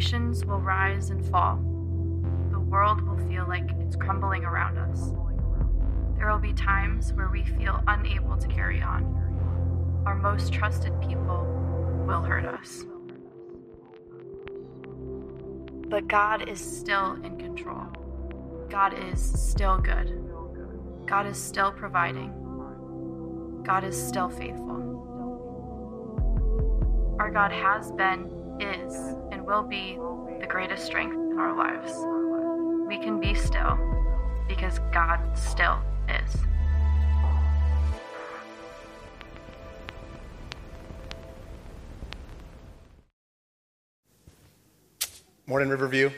Nations will rise and fall. The world will feel like it's crumbling around us. There will be times where we feel unable to carry on. Our most trusted people will hurt us. But God is still in control. God is still good. God is still providing. God is still faithful. Our God has been, is, and will be the greatest strength in our lives. We can be still because God still is. Morning, Riverview.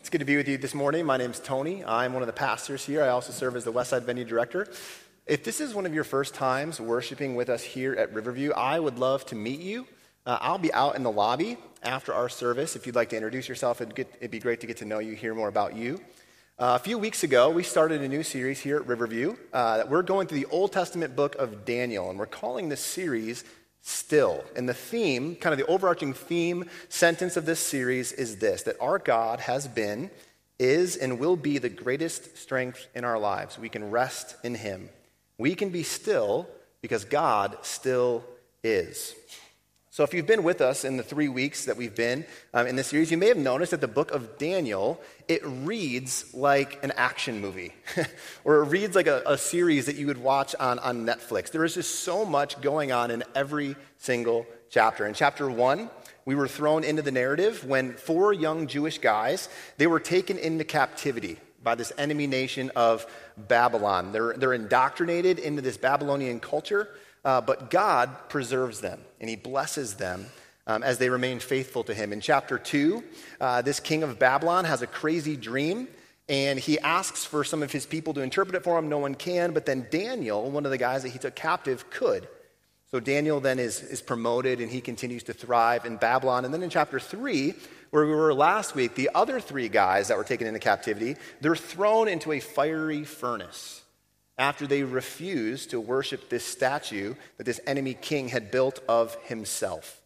It's good to be with you this morning. My name is Tony. I'm one of the pastors here. I also serve as the Westside Venue Director. If this is one of your first times worshiping with us here at Riverview, I would love to meet you. Uh, I'll be out in the lobby after our service. If you'd like to introduce yourself, it'd, get, it'd be great to get to know you, hear more about you. Uh, a few weeks ago, we started a new series here at Riverview. Uh, we're going through the Old Testament book of Daniel, and we're calling this series still. And the theme, kind of the overarching theme sentence of this series is this that our God has been, is, and will be the greatest strength in our lives. We can rest in Him. We can be still because God still is. So, if you've been with us in the three weeks that we've been um, in this series, you may have noticed that the book of Daniel it reads like an action movie, or it reads like a, a, series that you would watch on, on Netflix. There is just so much going on in every single chapter. In chapter one, we were thrown into the narrative when four young Jewish guys they were taken into captivity by this enemy nation of Babylon. They're, they're indoctrinated into this Babylonian culture uh, but God preserves them and he blesses them um, as they remain faithful to him. In chapter 2, uh, this king of Babylon has a crazy dream and he asks for some of his people to interpret it for him. No one can, but then Daniel, one of the guys that he took captive, could. So Daniel then is, is promoted and he continues to thrive in Babylon. And then in chapter 3, where we were last week, the other three guys that were taken into captivity, they're thrown into a fiery furnace after they refused to worship this statue that this enemy king had built of himself.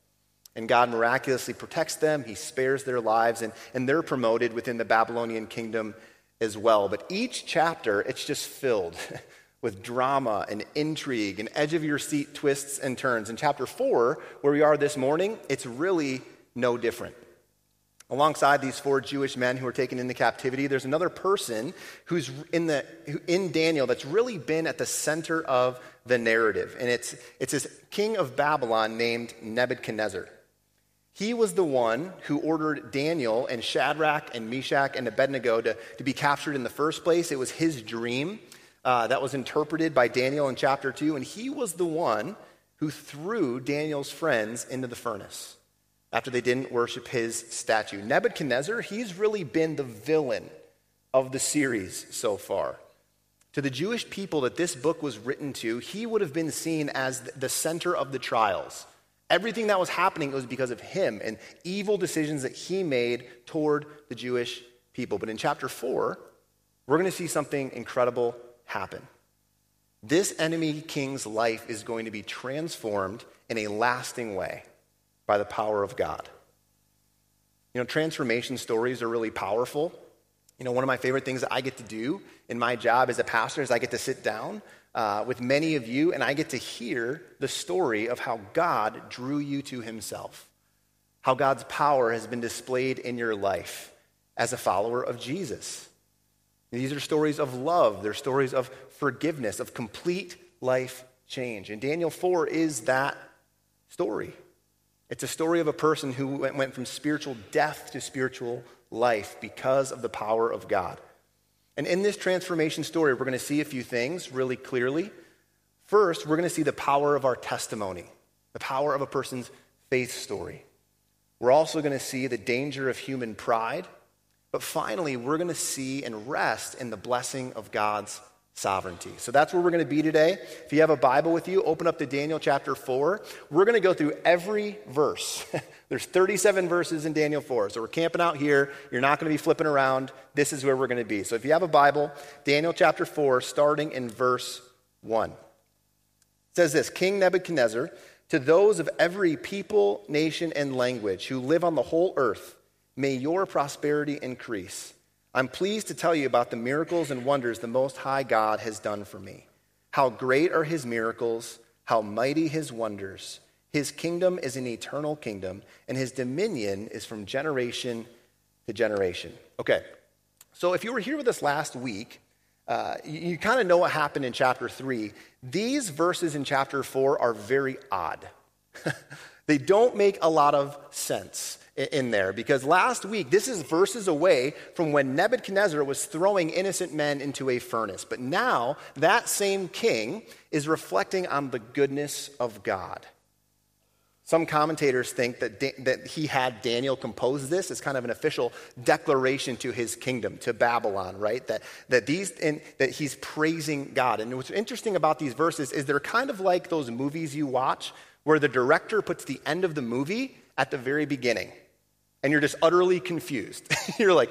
And God miraculously protects them, He spares their lives, and, and they're promoted within the Babylonian kingdom as well. But each chapter, it's just filled with drama and intrigue and edge of your seat twists and turns. In chapter four, where we are this morning, it's really no different. Alongside these four Jewish men who are taken into captivity, there's another person who's in, the, in Daniel that's really been at the center of the narrative. And it's, it's this king of Babylon named Nebuchadnezzar. He was the one who ordered Daniel and Shadrach and Meshach and Abednego to, to be captured in the first place. It was his dream uh, that was interpreted by Daniel in chapter 2. And he was the one who threw Daniel's friends into the furnace after they didn't worship his statue. Nebuchadnezzar, he's really been the villain of the series so far. To the Jewish people that this book was written to, he would have been seen as the center of the trials. Everything that was happening was because of him and evil decisions that he made toward the Jewish people. But in chapter 4, we're going to see something incredible happen. This enemy king's life is going to be transformed in a lasting way by the power of God. You know, transformation stories are really powerful. You know, one of my favorite things that I get to do in my job as a pastor is I get to sit down uh, with many of you and I get to hear the story of how God drew you to Himself, how God's power has been displayed in your life as a follower of Jesus. These are stories of love, they're stories of forgiveness, of complete life change. And Daniel 4 is that story. It's a story of a person who went from spiritual death to spiritual life because of the power of God. And in this transformation story, we're going to see a few things really clearly. First, we're going to see the power of our testimony, the power of a person's faith story. We're also going to see the danger of human pride. But finally, we're going to see and rest in the blessing of God's sovereignty. So that's where we're going to be today. If you have a Bible with you, open up to Daniel chapter 4. We're going to go through every verse. There's 37 verses in Daniel 4. So we're camping out here. You're not going to be flipping around. This is where we're going to be. So if you have a Bible, Daniel chapter 4, starting in verse 1. It says this King Nebuchadnezzar To those of every people, nation, and language who live on the whole earth, may your prosperity increase. I'm pleased to tell you about the miracles and wonders the Most High God has done for me. How great are his miracles, how mighty his wonders. His kingdom is an eternal kingdom, and his dominion is from generation to generation. Okay, so if you were here with us last week, uh, you, you kind of know what happened in chapter 3. These verses in chapter 4 are very odd. they don't make a lot of sense in there because last week, this is verses away from when Nebuchadnezzar was throwing innocent men into a furnace. But now, that same king is reflecting on the goodness of God. Some commentators think that, da- that he had Daniel compose this as kind of an official declaration to his kingdom, to Babylon, right? That, that, these, and that he's praising God. And what's interesting about these verses is they're kind of like those movies you watch where the director puts the end of the movie at the very beginning. And you're just utterly confused. you're like,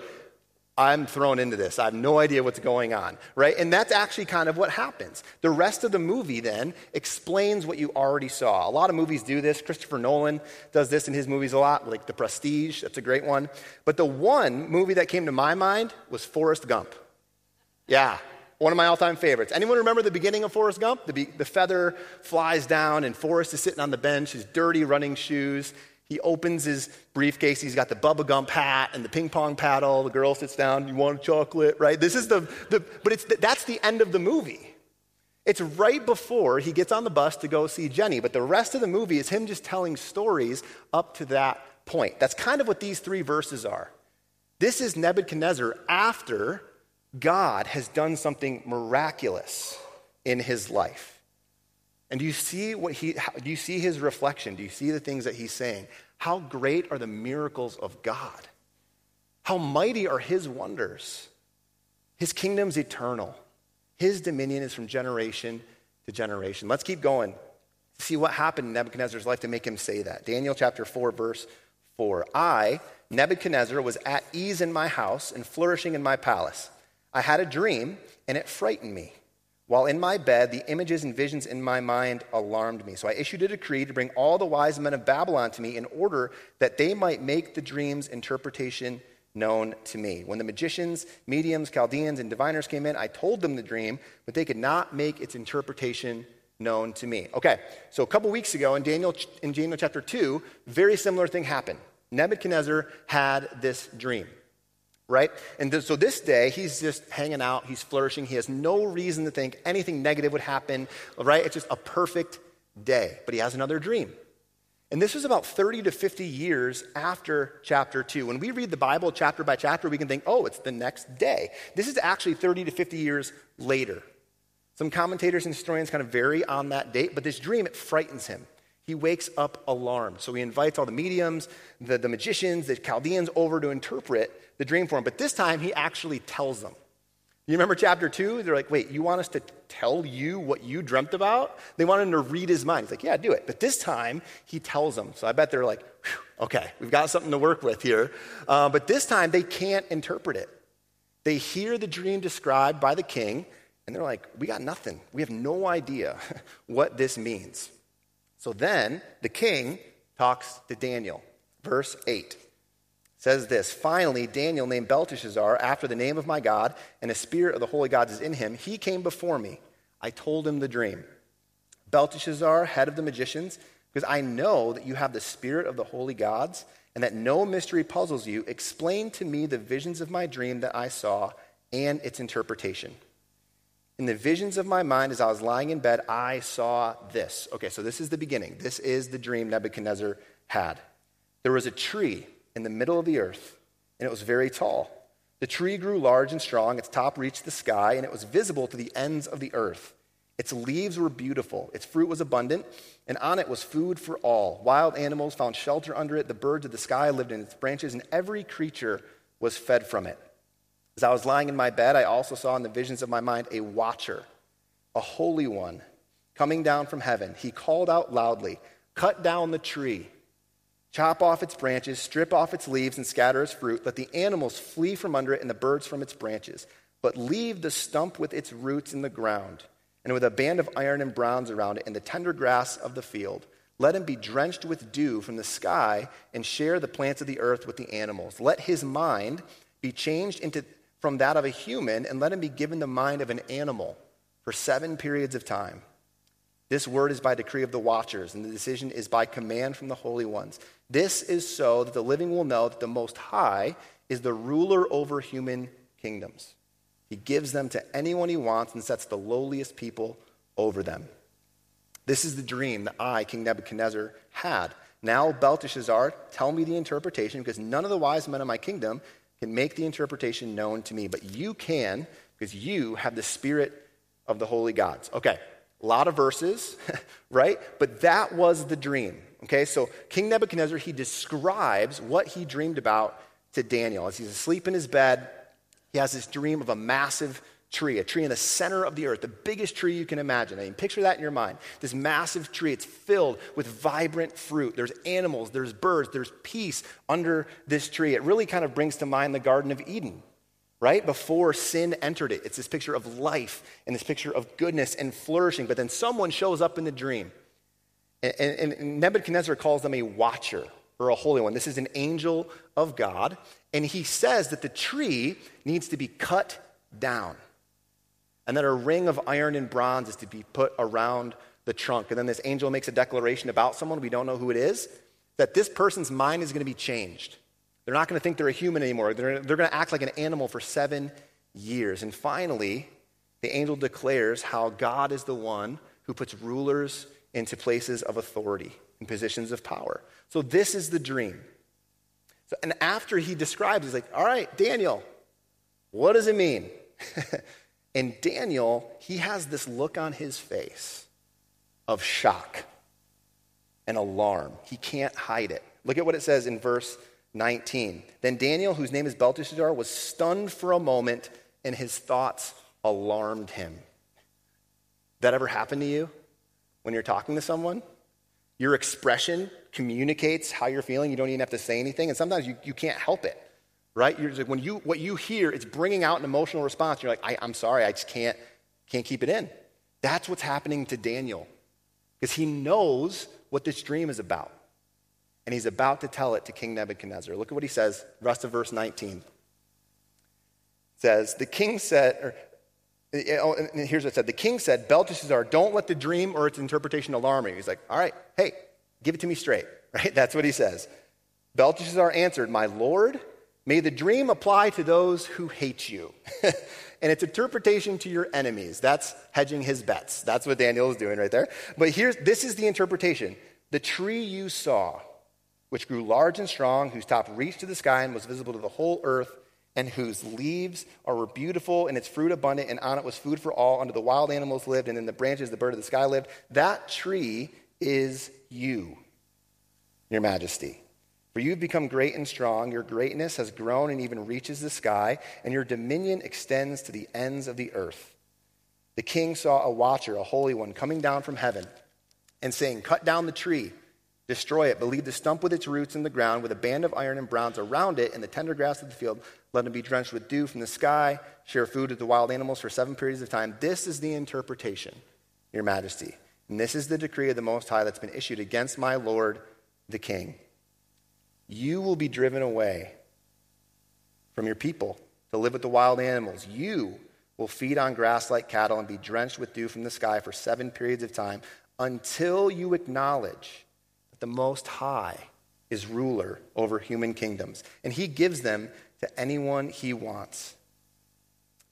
I'm thrown into this. I have no idea what's going on, right? And that's actually kind of what happens. The rest of the movie then explains what you already saw. A lot of movies do this. Christopher Nolan does this in his movies a lot, like The Prestige, that's a great one. But the one movie that came to my mind was Forrest Gump. Yeah, one of my all time favorites. Anyone remember the beginning of Forrest Gump? The, the feather flies down, and Forrest is sitting on the bench, his dirty running shoes. He opens his briefcase. He's got the Bubba Gump hat and the ping pong paddle. The girl sits down. You want a chocolate, right? This is the, the but it's the, that's the end of the movie. It's right before he gets on the bus to go see Jenny. But the rest of the movie is him just telling stories up to that point. That's kind of what these three verses are. This is Nebuchadnezzar after God has done something miraculous in his life. And do you see what he do you see his reflection? Do you see the things that he's saying? How great are the miracles of God? How mighty are his wonders? His kingdom's eternal. His dominion is from generation to generation. Let's keep going. See what happened in Nebuchadnezzar's life to make him say that. Daniel chapter 4 verse 4. I, Nebuchadnezzar, was at ease in my house and flourishing in my palace. I had a dream and it frightened me. While in my bed, the images and visions in my mind alarmed me. So I issued a decree to bring all the wise men of Babylon to me in order that they might make the dream's interpretation known to me. When the magicians, mediums, Chaldeans, and diviners came in, I told them the dream, but they could not make its interpretation known to me. Okay, so a couple weeks ago in Daniel, in Daniel chapter 2, very similar thing happened. Nebuchadnezzar had this dream right? And th- so this day, he's just hanging out, he's flourishing, he has no reason to think anything negative would happen, right? It's just a perfect day. But he has another dream. And this is about 30 to 50 years after chapter 2. When we read the Bible chapter by chapter, we can think, oh, it's the next day. This is actually 30 to 50 years later. Some commentators and historians kind of vary on that date, but this dream, it frightens him. He wakes up alarmed. So he invites all the mediums, the, the magicians, the Chaldeans over to interpret the dream for him. But this time, he actually tells them. You remember chapter two? They're like, wait, you want us to tell you what you dreamt about? They want him to read his mind. He's like, yeah, do it. But this time, he tells them. So I bet they're like, okay, we've got something to work with here. Uh, but this time, they can't interpret it. They hear the dream described by the king, and they're like, we got nothing. We have no idea what this means. So then the king talks to Daniel. Verse 8 says this Finally, Daniel, named Belteshazzar, after the name of my God, and the spirit of the holy gods is in him, he came before me. I told him the dream. Belteshazzar, head of the magicians, because I know that you have the spirit of the holy gods, and that no mystery puzzles you, explain to me the visions of my dream that I saw and its interpretation. In the visions of my mind, as I was lying in bed, I saw this. Okay, so this is the beginning. This is the dream Nebuchadnezzar had. There was a tree in the middle of the earth, and it was very tall. The tree grew large and strong, its top reached the sky, and it was visible to the ends of the earth. Its leaves were beautiful, its fruit was abundant, and on it was food for all. Wild animals found shelter under it, the birds of the sky lived in its branches, and every creature was fed from it. As I was lying in my bed, I also saw in the visions of my mind a watcher, a holy one, coming down from heaven. He called out loudly, Cut down the tree, chop off its branches, strip off its leaves, and scatter its fruit. Let the animals flee from under it and the birds from its branches. But leave the stump with its roots in the ground, and with a band of iron and bronze around it, and the tender grass of the field. Let him be drenched with dew from the sky and share the plants of the earth with the animals. Let his mind be changed into, from that of a human, and let him be given the mind of an animal for seven periods of time. This word is by decree of the watchers, and the decision is by command from the holy ones. This is so that the living will know that the Most High is the ruler over human kingdoms. He gives them to anyone he wants and sets the lowliest people over them. This is the dream that I, King Nebuchadnezzar, had. Now, Belteshazzar, tell me the interpretation, because none of the wise men of my kingdom can make the interpretation known to me, but you can, because you have the spirit of the holy gods. Okay, a lot of verses, right? But that was the dream. Okay, so King Nebuchadnezzar, he describes what he dreamed about to Daniel. As he's asleep in his bed, he has this dream of a massive tree, a tree in the center of the earth, the biggest tree you can imagine. I mean, picture that in your mind. This massive tree, it's filled with vibrant fruit. There's animals, there's birds, there's peace under this tree. It really kind of brings to mind the Garden of Eden right? Before sin entered it. It's this picture of life and this picture of goodness and flourishing. But then someone shows up in the dream. And, and, and, Nebuchadnezzar calls them a watcher or a holy one. This is an angel of God. And he says that the tree needs to be cut down. And that a ring of iron and bronze is to be put around the trunk. And then this angel makes a declaration about someone, we don't know who it is, that this person's mind is going to be changed. They're not going to think they're a human anymore. They're, they're going to act like an animal for seven years. And finally, the angel declares how God is the one who puts rulers into places of authority and positions of power. So this is the dream. So, and after he describes, he's like, all right, Daniel, what does it mean? and Daniel, he has this look on his face of shock and alarm. He can't hide it. Look at what it says in verse 19. Then Daniel, whose name is Belteshazzar, was stunned for a moment and his thoughts alarmed him. That ever happened to you when you're talking to someone? Your expression communicates how you're feeling. You don't even have to say anything. And sometimes you, you can't help it, right? You're when you, what you hear, it's bringing out an emotional response. You're like, I, I'm sorry, I just can't, can't keep it in. That's what's happening to Daniel because he knows what this dream is about and he's about to tell it to King Nebuchadnezzar. Look at what he says, rest of verse 19. It says, The king said, or, eh, eh, oh, and here's what it said The king said, Belteshazzar, don't let the dream or its interpretation alarm you. He's like, All right, hey, give it to me straight, right? That's what he says. Belteshazzar answered, My lord, may the dream apply to those who hate you. and its interpretation to your enemies. That's hedging his bets. That's what Daniel is doing right there. But here's this is the interpretation. The tree you saw which grew large and strong, whose top reached to the sky and was visible to the whole earth, and whose leaves are beautiful and its fruit abundant, and on it was food for all. Under the wild animals lived, and in the branches the bird of the sky lived. That tree is you, your majesty. For you've become great and strong. Your greatness has grown and even reaches the sky, and your dominion extends to the ends of the earth. The king saw a watcher, a holy one, coming down from heaven and saying, Cut down the tree Destroy it, but leave the stump with its roots in the ground, with a band of iron and bronze around it, and the tender grass of the field. Let them be drenched with dew from the sky. Share food with the wild animals for seven periods of time. This is the interpretation, Your Majesty. And this is the decree of the Most High that's been issued against my Lord the King. You will be driven away from your people to live with the wild animals. You will feed on grass like cattle and be drenched with dew from the sky for seven periods of time until you acknowledge that the Most High is ruler over human kingdoms, and he gives them to anyone he wants.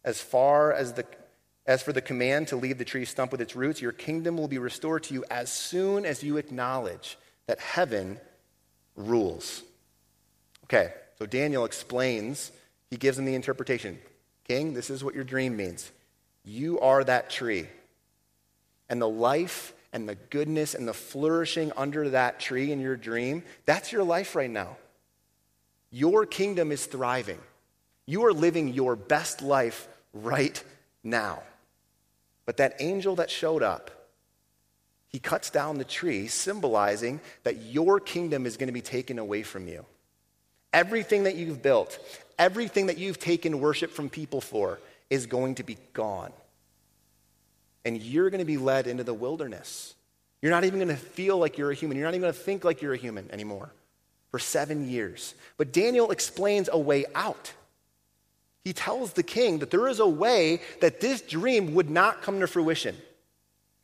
As far as the as for the command to leave the tree stump with its roots, your kingdom will be restored to you as soon as you acknowledge that heaven rules. Okay, so Daniel explains, he gives him the interpretation. King, this is what your dream means. You are that tree. And the life and the goodness and the flourishing under that tree in your dream, that's your life right now. Your kingdom is thriving. You are living your best life right now. But that angel that showed up, he cuts down the tree, symbolizing that your kingdom is going to be taken away from you. Everything that you've built, everything that you've taken worship from people for, is going to be gone and you're going to be led into the wilderness You're not even going to feel like you're a human. You're not even going to think like you're a human anymore for seven years. But Daniel explains a way out. He tells the king that there is a way that this dream would not come to fruition.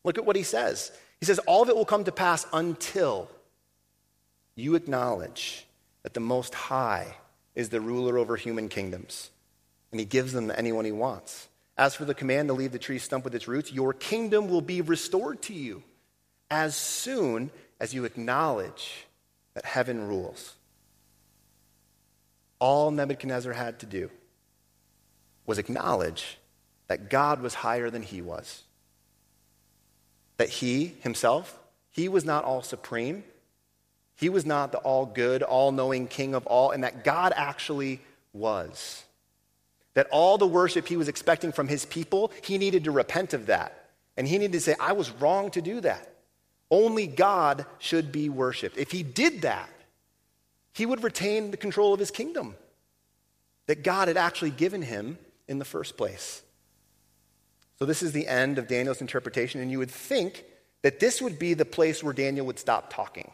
Look at what he says. He says, All of it will come to pass until you acknowledge that the Most High is the ruler over human kingdoms, and he gives them to anyone he wants. As for the command to leave the tree stump with its roots, your kingdom will be restored to you as soon as you acknowledge that heaven rules. All Nebuchadnezzar had to do was acknowledge that God was higher than he was. That he himself, he was not all supreme. He was not the all good, all knowing king of all, and that God actually was. That all the worship he was expecting from his people, he needed to repent of that. And he needed to say, I was wrong to do that. Only God should be worshiped. If he did that, he would retain the control of his kingdom that God had actually given him in the first place. So, this is the end of Daniel's interpretation, and you would think that this would be the place where Daniel would stop talking.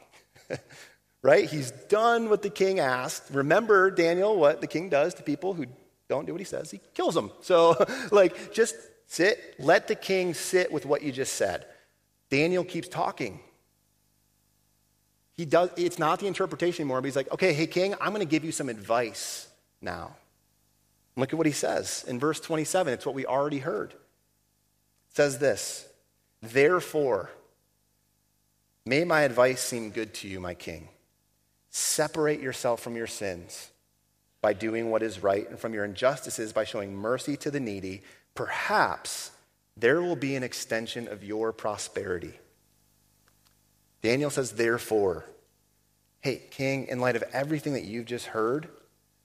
right? He's done what the king asked. Remember, Daniel, what the king does to people who don't do what he says, he kills them. So, like, just sit, let the king sit with what you just said. Daniel keeps talking. He does, it's not the interpretation anymore, but he's like, okay, hey, king, I'm going to give you some advice now. Look at what he says in verse 27. It's what we already heard. Says this Therefore, may my advice seem good to you, my king. Separate yourself from your sins by doing what is right, and from your injustices by showing mercy to the needy. Perhaps there will be an extension of your prosperity. Daniel says, therefore, hey, king, in light of everything that you've just heard,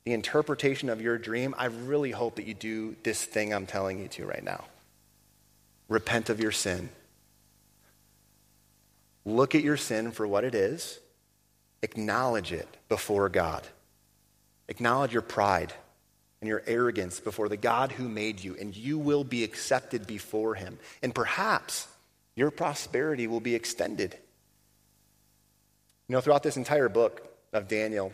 the interpretation of your dream, I really hope that you do this thing I'm telling you to right now. Repent of your sin. Look at your sin for what it is, acknowledge it before God. Acknowledge your pride and your arrogance before the God who made you, and you will be accepted before him. And perhaps your prosperity will be extended. You know, throughout this entire book of Daniel,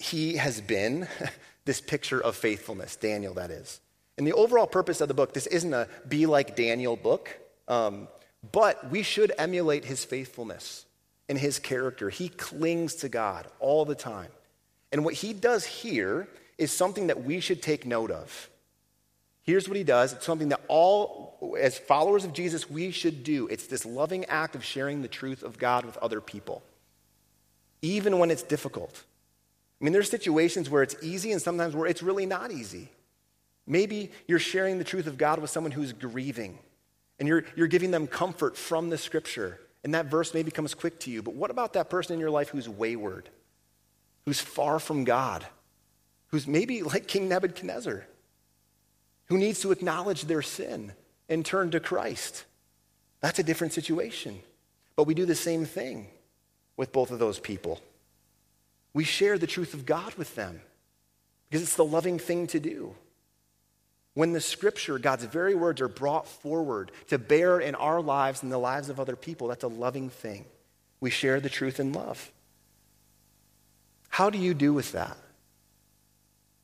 he has been this picture of faithfulness, Daniel, that is. And the overall purpose of the book, this isn't a be like Daniel book, um, but we should emulate his faithfulness and his character. He clings to God all the time. And what he does here is something that we should take note of. Here's what he does it's something that all, as followers of Jesus, we should do. It's this loving act of sharing the truth of God with other people, even when it's difficult. I mean, there's situations where it's easy and sometimes where it's really not easy. Maybe you're sharing the truth of God with someone who's grieving and you're, you're giving them comfort from the scripture, and that verse maybe comes quick to you. But what about that person in your life who's wayward, who's far from God? who's maybe like King Nebuchadnezzar, who needs to acknowledge their sin and turn to Christ. That's a different situation. But we do the same thing with both of those people. We share the truth of God with them because it's the loving thing to do. When the scripture, God's very words, are brought forward to bear in our lives and the lives of other people, that's a loving thing. We share the truth in love. How do you do with that?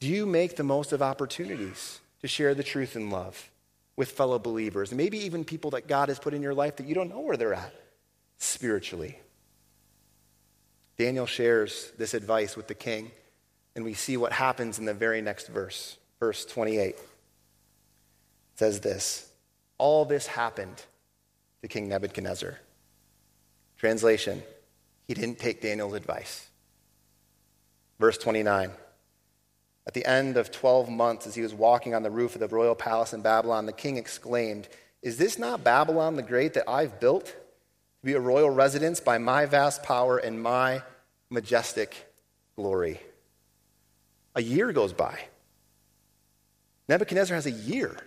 Do you make the most of opportunities to share the truth in love with fellow believers, maybe even people that God has put in your life that you don't know where they're at spiritually? Daniel shares this advice with the king, and we see what happens in the very next verse, verse 28. Says this All this happened to King Nebuchadnezzar. Translation He didn't take Daniel's advice. Verse 29. At the end of 12 months, as he was walking on the roof of the royal palace in Babylon, the king exclaimed, Is this not Babylon the Great that I've built to be a royal residence by my vast power and my majestic glory? A year goes by. Nebuchadnezzar has a year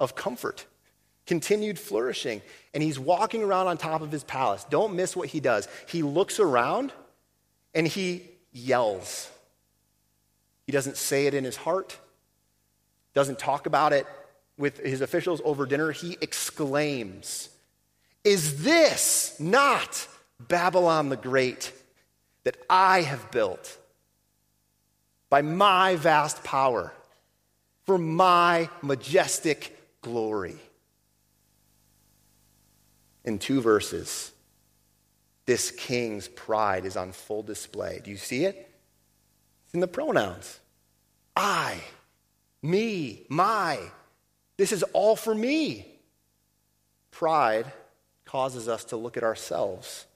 of comfort, continued flourishing, and he's walking around on top of his palace. Don't miss what he does. He looks around and he yells. He doesn't say it in his heart, doesn't talk about it with his officials over dinner. He exclaims, Is this not Babylon the Great that I have built by my vast power for my majestic glory? In two verses, this king's pride is on full display. Do you see it? It's in the pronouns I, me, my. This is all for me. Pride causes us to look at ourselves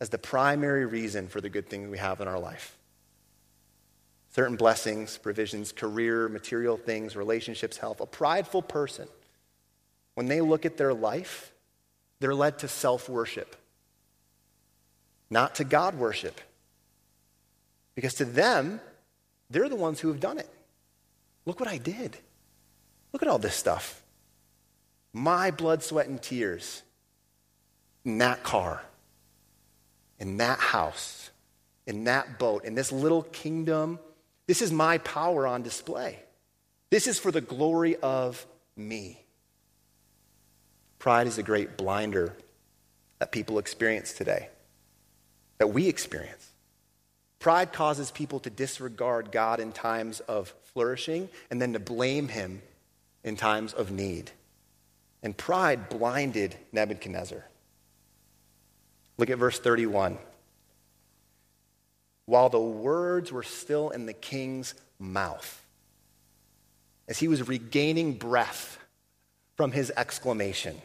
as the primary reason for the good things we have in our life. Certain blessings, provisions, career, material things, relationships, health. A prideful person, when they look at their life, they're led to self worship, not to God worship. Because to them, they're the ones who have done it. Look what I did. Look at all this stuff. My blood, sweat, and tears in that car, in that house, in that boat, in this little kingdom. This is my power on display. This is for the glory of me. Pride is a great blinder that people experience today, that we experience. Pride causes people to disregard God in times of flourishing and then to blame him in times of need. And pride blinded Nebuchadnezzar. Look at verse 31. While the words were still in the king's mouth, as he was regaining breath from his exclamation,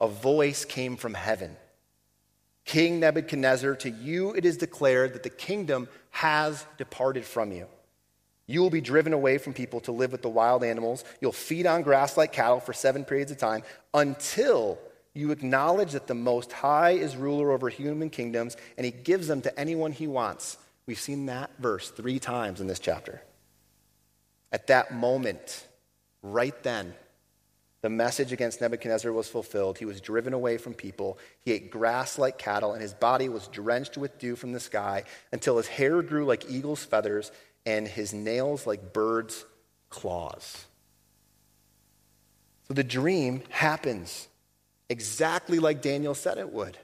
a voice came from heaven. King Nebuchadnezzar, to you it is declared that the kingdom has departed from you. You will be driven away from people to live with the wild animals. You'll feed on grass like cattle for seven periods of time until you acknowledge that the Most High is ruler over human kingdoms and he gives them to anyone he wants. We've seen that verse three times in this chapter. At that moment, right then, the message against Nebuchadnezzar was fulfilled. He was driven away from people. He ate grass like cattle, and his body was drenched with dew from the sky until his hair grew like eagle's feathers and his nails like birds' claws. So the dream happens exactly like Daniel said it would.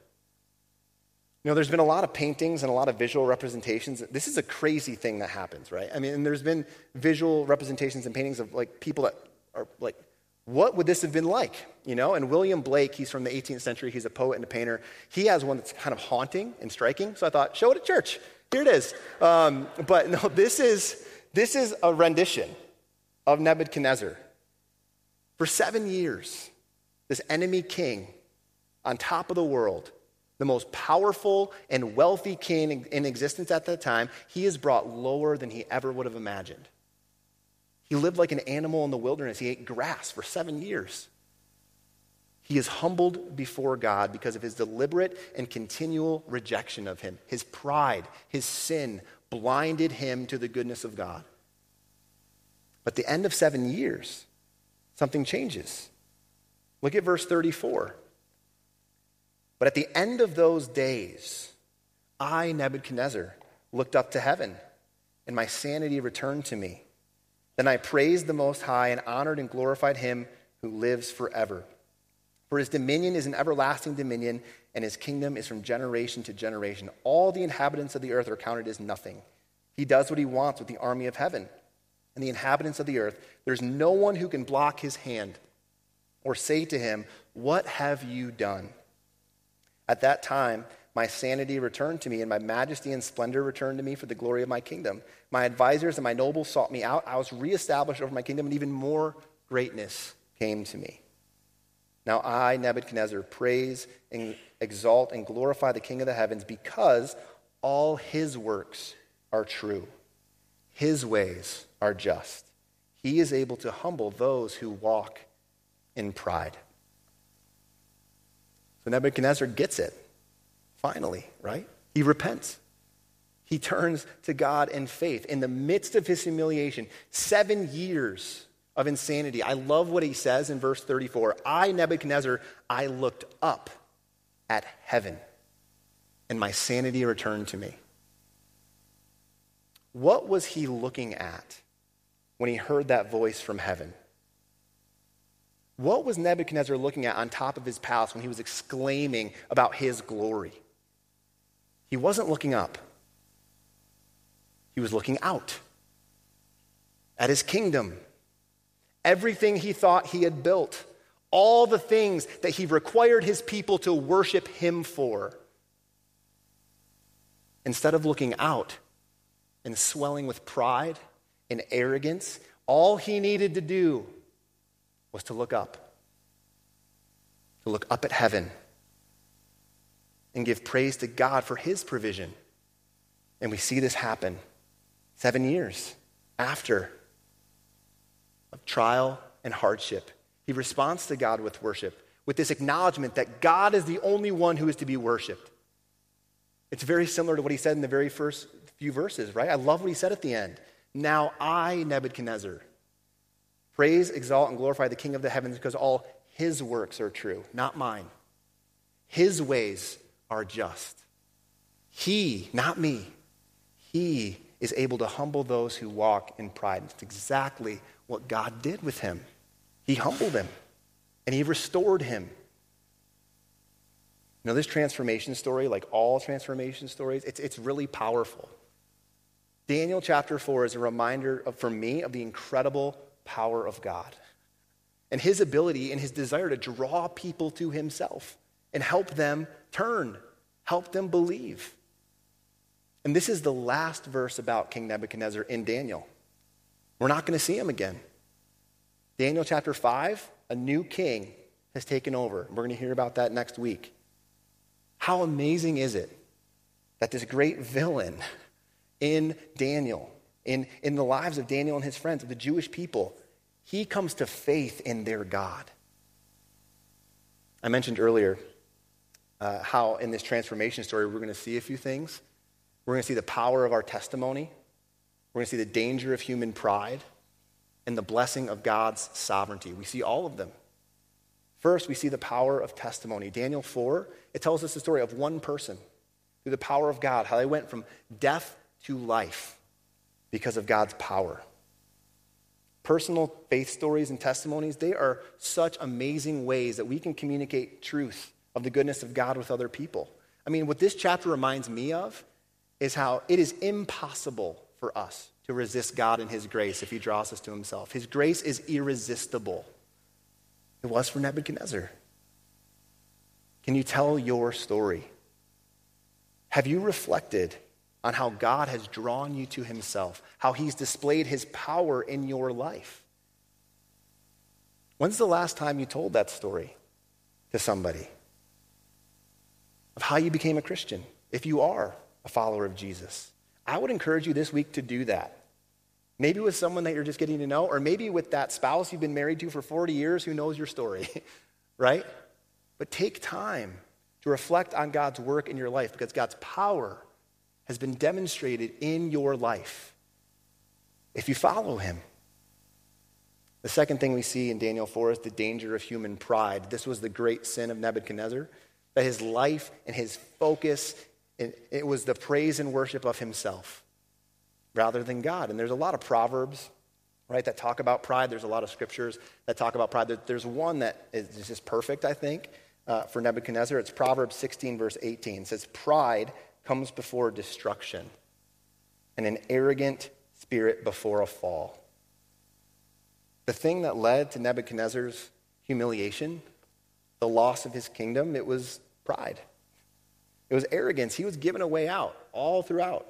You know, there's been a lot of paintings and a lot of visual representations. This is a crazy thing that happens, right? I mean, there's been visual representations and paintings of like people that are like what would this have been like? You know, and William Blake, he's from the 18th century, he's a poet and a painter. He has one that's kind of haunting and striking. So I thought, show it at church. Here it is. Um, but no, this is this is a rendition of Nebuchadnezzar. For seven years, this enemy king on top of the world, the most powerful and wealthy king in existence at that time, he is brought lower than he ever would have imagined. He lived like an animal in the wilderness. He ate grass for seven years. He is humbled before God because of his deliberate and continual rejection of him. His pride, his sin blinded him to the goodness of God. But the end of seven years, something changes. Look at verse 34. But at the end of those days, I, Nebuchadnezzar, looked up to heaven, and my sanity returned to me. Then I praised the Most High and honored and glorified him who lives forever. For his dominion is an everlasting dominion, and his kingdom is from generation to generation. All the inhabitants of the earth are counted as nothing. He does what he wants with the army of heaven and the inhabitants of the earth. There's no one who can block his hand or say to him, What have you done? At that time, my sanity returned to me, and my majesty and splendor returned to me for the glory of my kingdom. My advisors and my nobles sought me out. I was reestablished over my kingdom, and even more greatness came to me. Now I, Nebuchadnezzar, praise and exalt and glorify the King of the heavens because all his works are true, his ways are just. He is able to humble those who walk in pride. So Nebuchadnezzar gets it. Finally, right? He repents. He turns to God in faith. In the midst of his humiliation, seven years of insanity. I love what he says in verse 34 I, Nebuchadnezzar, I looked up at heaven, and my sanity returned to me. What was he looking at when he heard that voice from heaven? What was Nebuchadnezzar looking at on top of his palace when he was exclaiming about his glory? He wasn't looking up, he was looking out at his kingdom. Everything he thought he had built, all the things that he required his people to worship him for. Instead of looking out and swelling with pride and arrogance, all he needed to do was to look up, to look up at heaven and give praise to God for his provision. And we see this happen seven years after of trial and hardship. He responds to God with worship, with this acknowledgement that God is the only one who is to be worshiped. It's very similar to what he said in the very first few verses, right? I love what he said at the end. Now I, Nebuchadnezzar, praise, exalt, and glorify the King of the heavens because all his works are true, not mine. His ways are just. He, not me, he is able to humble those who walk in pride. It's exactly what God did with him. He humbled him and he restored him. You know, this transformation story, like all transformation stories, it's, it's really powerful. Daniel chapter 4 is a reminder of, for me of the incredible power of God and his ability and his desire to draw people to himself and help them turn, help them believe. And this is the last verse about King Nebuchadnezzar in Daniel. We're not going to see him again. Daniel chapter 5, a new king has taken over. We're going to hear about that next week. How amazing is it that this great villain in Daniel, in, in the lives of Daniel and his friends, of the Jewish people, he comes to faith in their God. I mentioned earlier uh, how in this transformation story we're going to see a few things. We're going to see the power of our testimony. We're going to see the danger of human pride and the blessing of God's sovereignty. We see all of them. First, we see the power of testimony. Daniel 4, it tells us the story of one person through the power of God, how they went from death to life because of God's power. Personal faith stories and testimonies, they are such amazing ways that we can communicate truth of the goodness of God with other people. I mean, what this chapter reminds me of is how it is impossible for us to resist God and His grace if He draws us to Himself. His grace is irresistible. It was for Nebuchadnezzar. Can you tell your story? Have you reflected on how God has drawn you to Himself, how He's displayed His power in your life? When's the last time you told that story to somebody? Of how you became a Christian, if you are a follower of Jesus. I would encourage you this week to do that. Maybe with someone that you're just getting to know, or maybe with that spouse you've been married to for 40 years who knows your story, right? But take time to reflect on God's work in your life because God's power has been demonstrated in your life if you follow Him. The second thing we see in Daniel 4 is the danger of human pride. This was the great sin of Nebuchadnezzar, that his life and his focus it, was the praise and worship of himself rather than God. And there's a lot of proverbs, right, that talk about pride. There's a lot of scriptures that talk about pride. There's one that is just perfect, I think, uh, for Nebuchadnezzar. It's Proverbs 16, verse 18. It says, Pride comes before destruction, and an arrogant spirit before a fall. The thing that led to Nebuchadnezzar's humiliation, the loss of his kingdom, it was pride. It was arrogance. He was given a way out all throughout.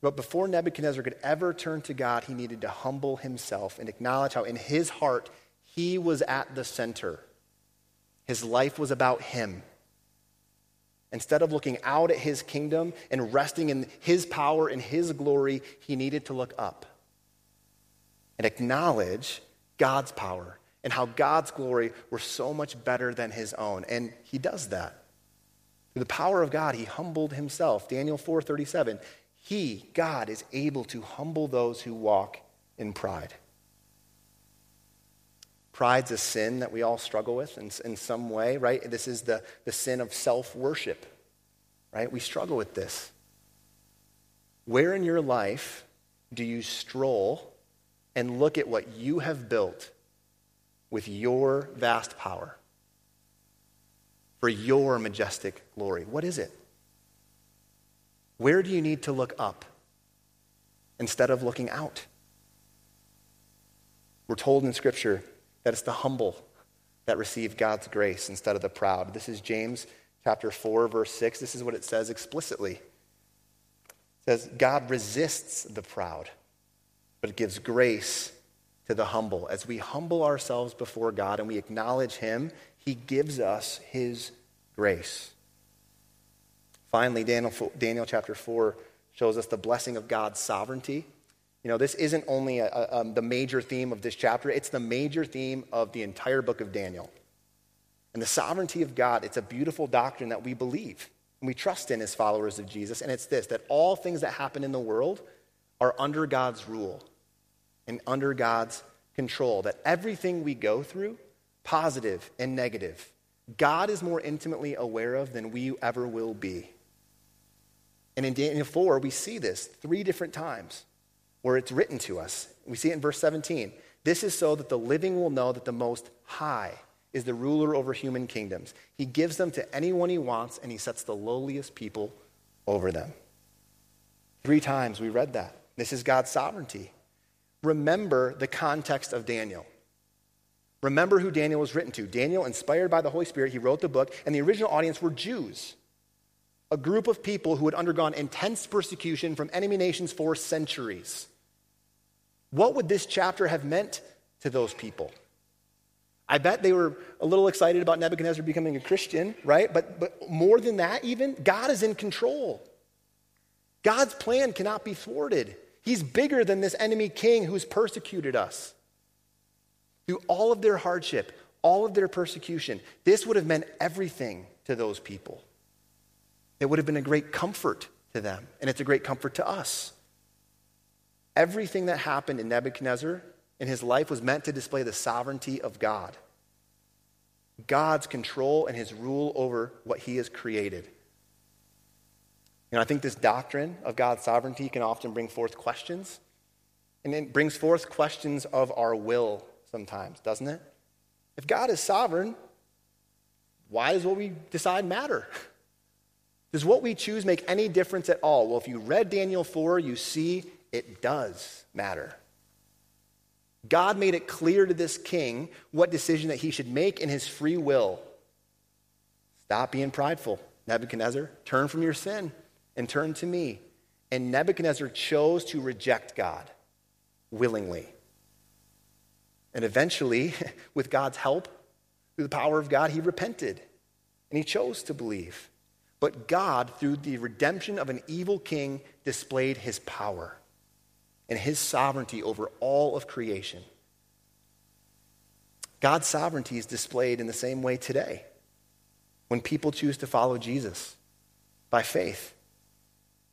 But before Nebuchadnezzar could ever turn to God, he needed to humble himself and acknowledge how in his heart he was at the center. His life was about him. Instead of looking out at his kingdom and resting in his power and his glory, he needed to look up and acknowledge God's power and how God's glory were so much better than his own. And he does that. Through the power of God, he humbled himself. Daniel 4:37. He, God, is able to humble those who walk in pride. Pride's a sin that we all struggle with in, in some way, right? This is the, the sin of self worship, right? We struggle with this. Where in your life do you stroll and look at what you have built with your vast power, for your majestic glory? What is it? Where do you need to look up instead of looking out? We're told in Scripture that it's the humble that receive God's grace instead of the proud. This is James chapter 4, verse 6. This is what it says explicitly. It says, God resists the proud, but gives grace to the humble. As we humble ourselves before God and we acknowledge Him, He gives us His grace. Finally, Daniel, Daniel chapter 4 shows us the blessing of God's sovereignty. You know, this isn't only a, a, um, the major theme of this chapter, it's the major theme of the entire book of Daniel. And the sovereignty of God, it's a beautiful doctrine that we believe and we trust in as followers of Jesus. And it's this that all things that happen in the world are under God's rule and under God's control. That everything we go through, positive and negative, God is more intimately aware of than we ever will be. And in Daniel 4, we see this three different times where it's written to us. We see it in verse 17. This is so that the living will know that the Most High is the ruler over human kingdoms. He gives them to anyone he wants, and he sets the lowliest people over them. Three times we read that. This is God's sovereignty. Remember the context of Daniel. Remember who Daniel was written to. Daniel, inspired by the Holy Spirit, he wrote the book, and the original audience were Jews, a group of people who had undergone intense persecution from enemy nations for centuries. What would this chapter have meant to those people? I bet they were a little excited about Nebuchadnezzar becoming a Christian, right? But, but more than that, even, God is in control. God's plan cannot be thwarted. He's bigger than this enemy king who's persecuted us. Through all of their hardship, all of their persecution, this would have meant everything to those people. It would have been a great comfort to them, and it's a great comfort to us. Everything that happened in Nebuchadnezzar in his life was meant to display the sovereignty of God, God's control and his rule over what he has created. You know, I think this doctrine of God's sovereignty can often bring forth questions. And it brings forth questions of our will sometimes, doesn't it? If God is sovereign, why does what we decide matter? Does what we choose make any difference at all? Well, if you read Daniel 4, you see it does matter. God made it clear to this king what decision that he should make in his free will. Stop being prideful, Nebuchadnezzar. Turn from your sin and turn to me. And Nebuchadnezzar chose to reject God willingly. And eventually, with God's help, through the power of God, he repented and he chose to believe. But God, through the redemption of an evil king, displayed his power and his sovereignty over all of creation. God's sovereignty is displayed in the same way today when people choose to follow Jesus by faith.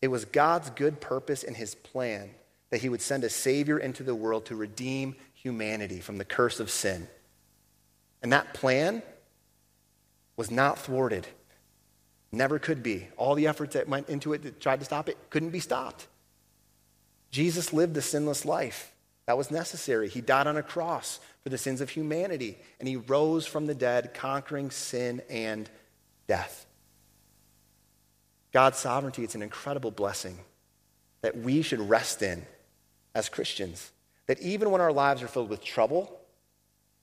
It was God's good purpose and his plan that he would send a Savior into the world to redeem humanity from the curse of sin. And that plan was not thwarted. Never could be. All the efforts that went into it that tried to stop it couldn't be stopped. Jesus lived a sinless life. That was necessary. He died on a cross for the sins of humanity, and he rose from the dead, conquering sin and death. God's sovereignty, it's an incredible blessing that we should rest in as Christians. That even when our lives are filled with trouble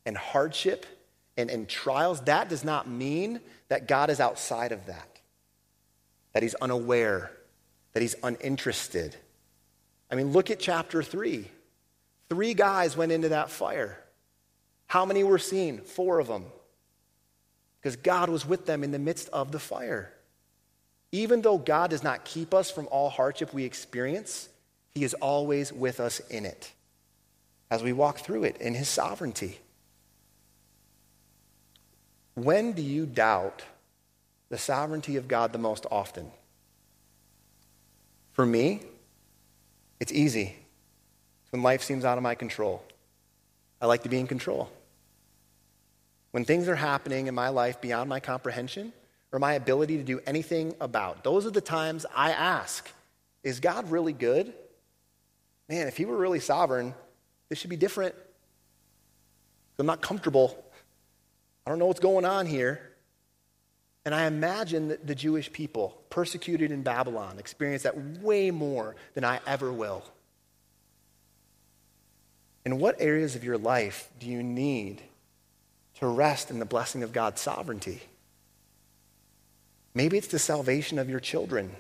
and hardship and, and trials, that does not mean that God is outside of that, that he's unaware, that he's uninterested I mean, look at chapter 3. Three guys went into that fire. How many were seen? Four of them. Because God was with them in the midst of the fire. Even though God does not keep us from all hardship we experience, He is always with us in it as we walk through it in His sovereignty. When do you doubt the sovereignty of God the most often? For me, it's easy. It's when life seems out of my control. I like to be in control. When things are happening in my life beyond my comprehension or my ability to do anything about, those are the times I ask, is God really good? Man, if he were really sovereign, this should be different. I'm not comfortable. I don't know what's going on here. And I imagine that the Jewish people, persecuted in Babylon, experience that way more than I ever will. In what areas of your life do you need to rest in the blessing of God's sovereignty? Maybe it's the salvation of your children,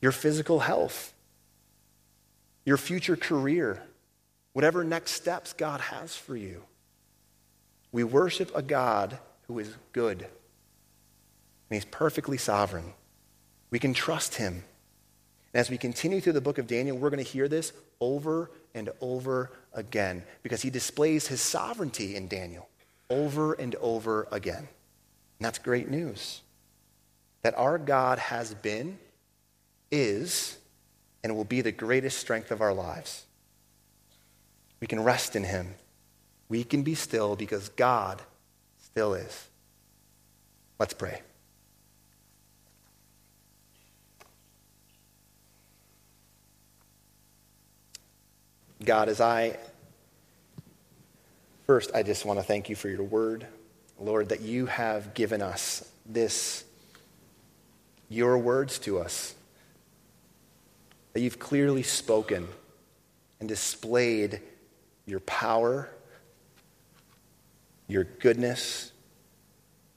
your physical health, your future career, whatever next steps God has for you. We worship a God who is good, and He's perfectly sovereign. We can trust Him. And as we continue through the book of Daniel, we're going to hear this over and over again because He displays His sovereignty in Daniel over and over again. And that's great news. That our God has been, is, and will be the greatest strength of our lives. We can rest in Him. We can be still because God still is. Let's pray. God, as I first, I just want to thank you for your word, Lord, that you have given us this, your words to us, that you've clearly spoken and displayed your power, your goodness,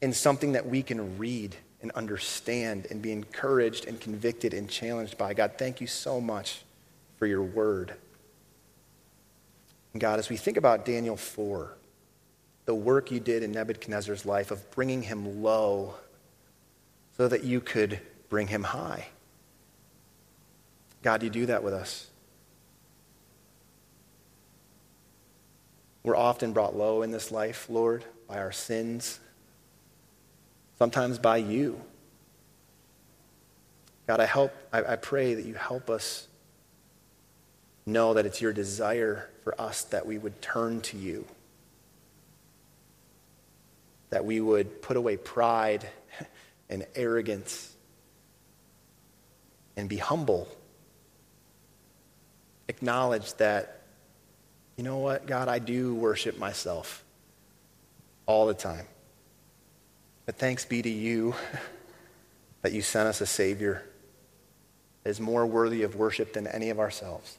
in something that we can read and understand and be encouraged and convicted and challenged by. God, thank you so much for your word. God, as we think about Daniel 4, the work you did in Nebuchadnezzar's life of bringing him low so that you could bring him high. God, you do that with us. We're often brought low in this life, Lord, by our sins, sometimes by you. God, I help I, I pray that you help us know that it's your desire for us that we would turn to you. That we would put away pride and arrogance and be humble. Acknowledge that you know what, God, I do worship myself all the time. But thanks be to you that you sent us a Savior that is more worthy of worship than any of ourselves.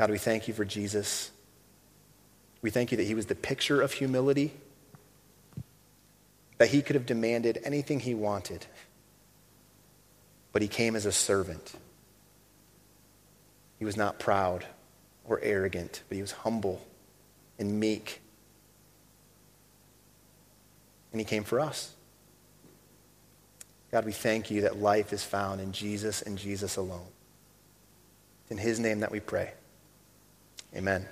God, we thank you for Jesus. We thank you that he was the picture of humility, that he could have demanded anything he wanted, but he came as a servant. He was not proud or arrogant, but he was humble and meek. And he came for us. God, we thank you that life is found in Jesus and Jesus alone. It's in his name that we pray. Amen.